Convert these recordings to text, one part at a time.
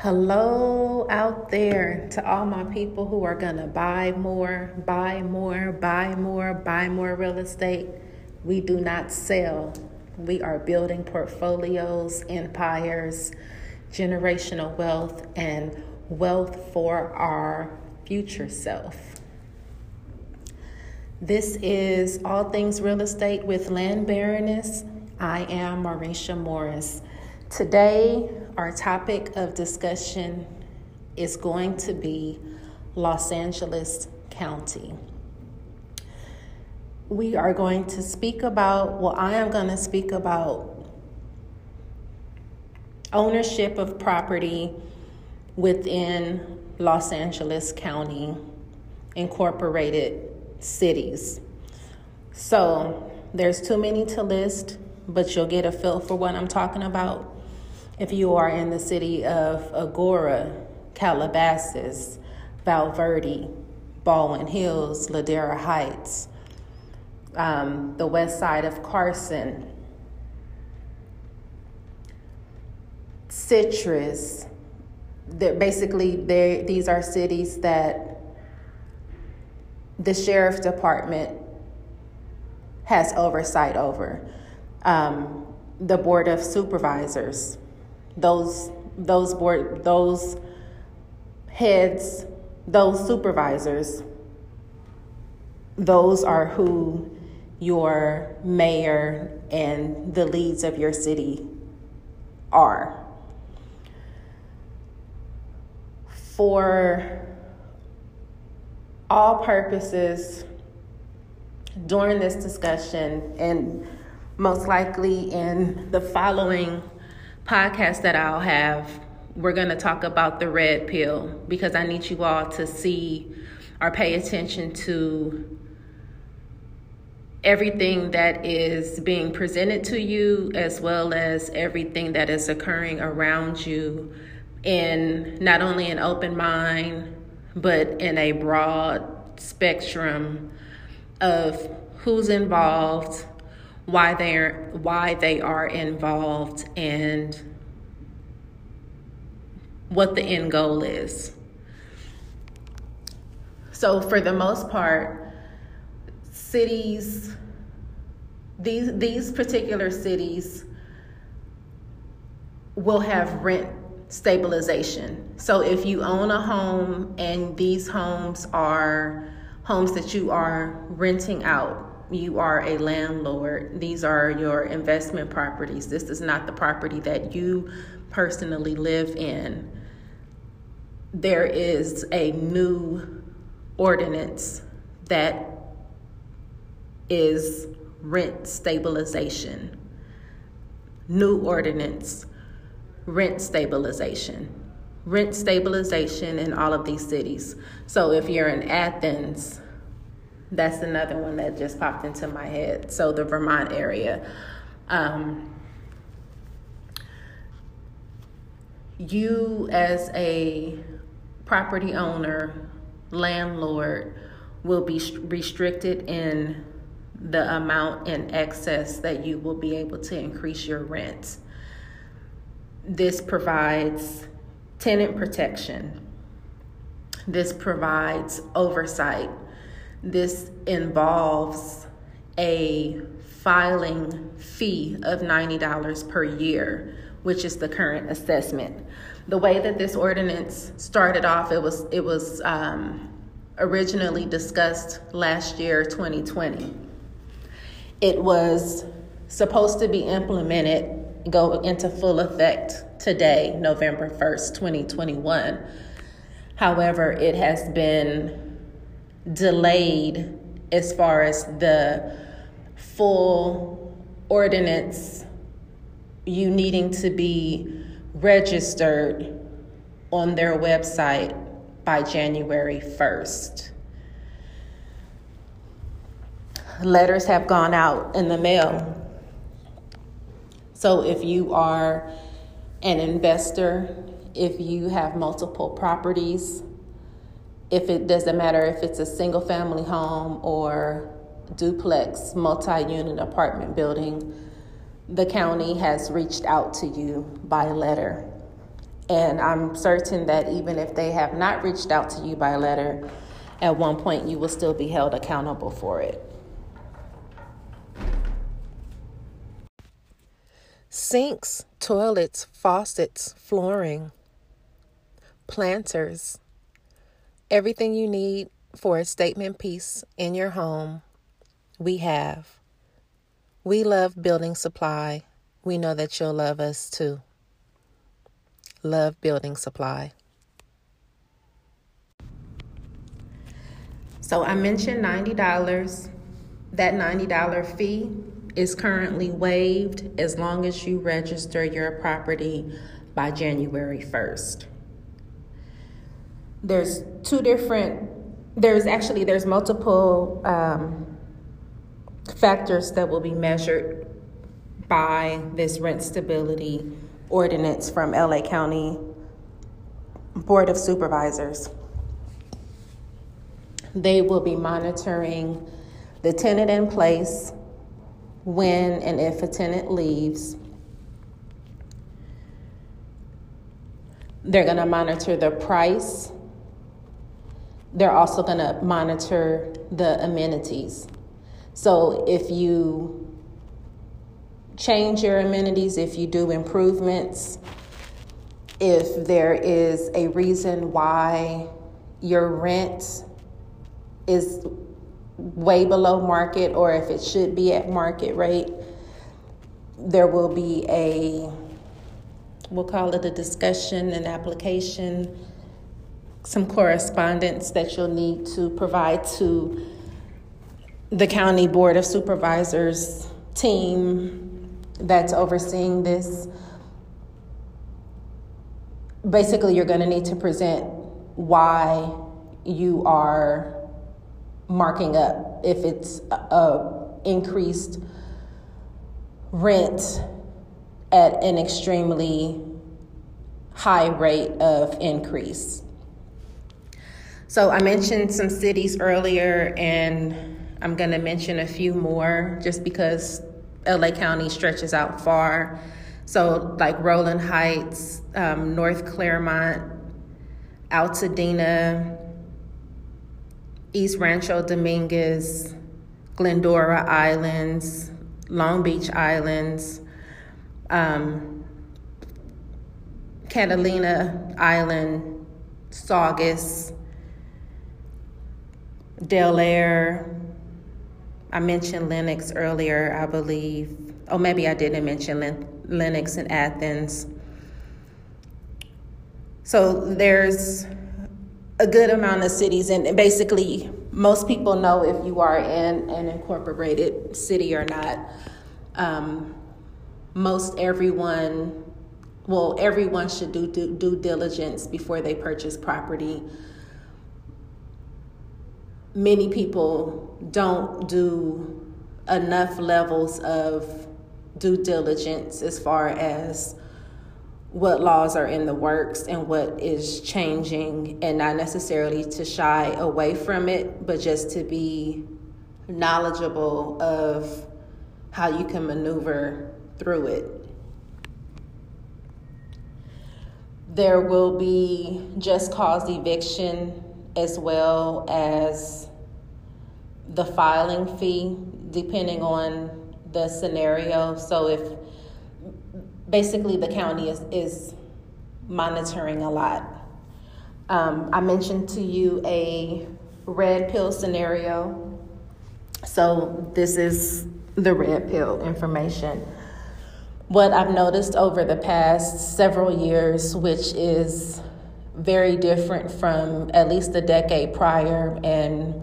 Hello out there to all my people who are going to buy more, buy more, buy more, buy more real estate. We do not sell. We are building portfolios, empires, generational wealth, and wealth for our future self. This is All Things Real Estate with Land Baroness. I am Marisha Morris. Today, our topic of discussion is going to be Los Angeles County. We are going to speak about, well, I am going to speak about ownership of property within Los Angeles County incorporated cities. So there's too many to list, but you'll get a feel for what I'm talking about if you are in the city of Agoura, Calabasas, Valverde, Baldwin Hills, Ladera Heights, um, the west side of Carson, Citrus. They're basically, they these are cities that the sheriff's department has oversight over. Um, the board of supervisors those those board those heads those supervisors those are who your mayor and the leads of your city are. For all purposes during this discussion and most likely in the following podcast that I'll have, we're going to talk about the red pill because I need you all to see or pay attention to everything that is being presented to you as well as everything that is occurring around you in not only an open mind but in a broad spectrum of who's involved why they're why they are involved and what the end goal is. So for the most part, cities these these particular cities will have rent stabilization. So if you own a home and these homes are homes that you are renting out you are a landlord. These are your investment properties. This is not the property that you personally live in. There is a new ordinance that is rent stabilization. New ordinance, rent stabilization. Rent stabilization in all of these cities. So if you're in Athens, that's another one that just popped into my head. So the Vermont area. Um, you as a property owner, landlord, will be restricted in the amount in excess that you will be able to increase your rent. This provides tenant protection. This provides oversight this involves a filing fee of $90 per year, which is the current assessment. The way that this ordinance started off, it was it was um, originally discussed last year, 2020. It was supposed to be implemented, go into full effect today, November 1st, 2021. However, it has been delayed as far as the full ordinance you needing to be registered on their website by January 1st. Letters have gone out in the mail. So if you are an investor, if you have multiple properties, if it doesn't matter if it's a single family home or duplex multi unit apartment building, the county has reached out to you by letter And I'm certain that even if they have not reached out to you by letter, at one point you will still be held accountable for it. Sinks, toilets, faucets, flooring, planters, everything you need for a statement piece in your home, we have. We love building supply. We know that you'll love us too. Love building supply. So I mentioned $90. That $90 fee is currently waived as long as you register your property by January 1st. There's two different, there's actually, there's multiple um, factors that will be measured by this rent stability ordinance from LA County Board of Supervisors. They will be monitoring the tenant in place, when and if a tenant leaves. They're going to monitor the price. They're also going to monitor the amenities. So if you change your amenities, if you do improvements, if there is a reason why your rent is way below market or if it should be at market rate, there will be a, we'll call it a discussion, an application, some correspondence that you'll need to provide to the County Board of Supervisors team that's overseeing this. Basically, you're going to need to present why you are marking up if it's a, increased rent at an extremely high rate of increase. So I mentioned some cities earlier, and I'm going to mention a few more just because LA County stretches out far. So, like Rowland Heights, um, North Claremont, Altadena, East Rancho Dominguez, Glendora Islands, Long Beach Islands, um, Catalina Island, Saugus, Del Aire. I mentioned Lennox earlier, I believe. Oh, maybe I didn't mention Lennox and Athens. So there's a good amount of cities, and basically, most people know if you are in an incorporated city or not. Um, most everyone, well, everyone should do due, due diligence before they purchase property. Many people don't do enough levels of due diligence as far as what laws are in the works and what is changing, and not necessarily to shy away from it, but just to be knowledgeable of how you can maneuver through it. There will be just cause eviction as well as the filing fee, depending on the scenario. So if basically the county is, is monitoring a lot. Um, I mentioned to you a red pill scenario. So this is the red pill information. What I've noticed over the past several years, which is very different from at least the decade prior and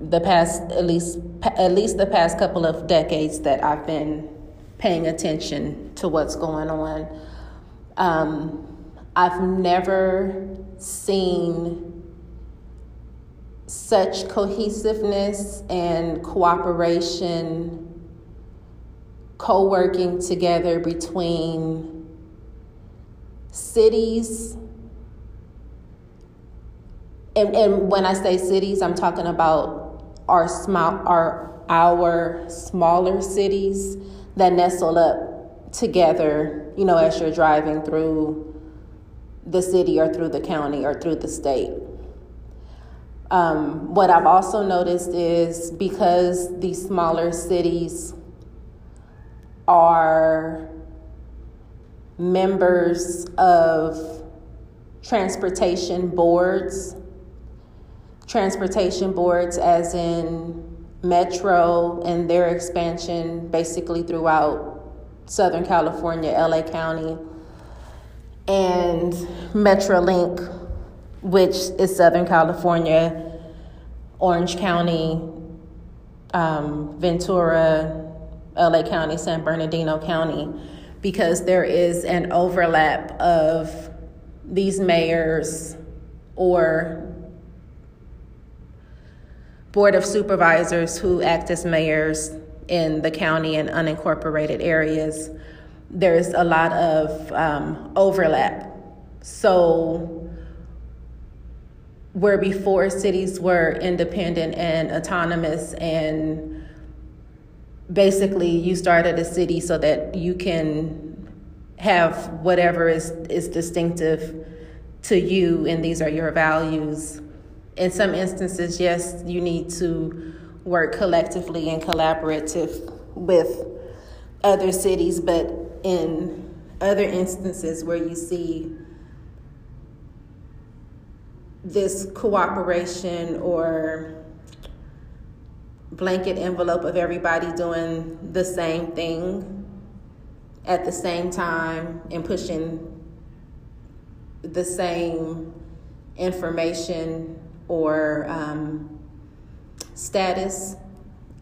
the past at least at least the past couple of decades that I've been paying attention to what's going on. Um, I've never seen such cohesiveness and cooperation, co working together between cities. And, and when I say cities, I'm talking about our small, our our smaller cities that nestle up together, you know, as you're driving through the city or through the county or through the state. Um, what I've also noticed is because these smaller cities are members of transportation boards, transportation boards as in Metro and their expansion basically throughout Southern California, LA County, and Metrolink, which is Southern California, Orange County, um, Ventura, LA County, San Bernardino County, because there is an overlap of these mayors or board of supervisors who act as mayors in the county and unincorporated areas. There's a lot of um, overlap. So, where before cities were independent and autonomous and basically you started a city so that you can have whatever is is distinctive to you and these are your values in some instances yes you need to work collectively and collaborative with other cities but in other instances where you see this cooperation or blanket envelope of everybody doing the same thing at the same time and pushing the same information or um, status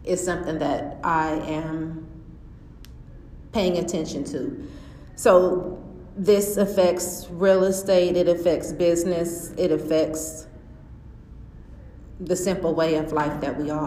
is something that I am paying attention to. So, this affects real estate, it affects business, it affects the simple way of life that we all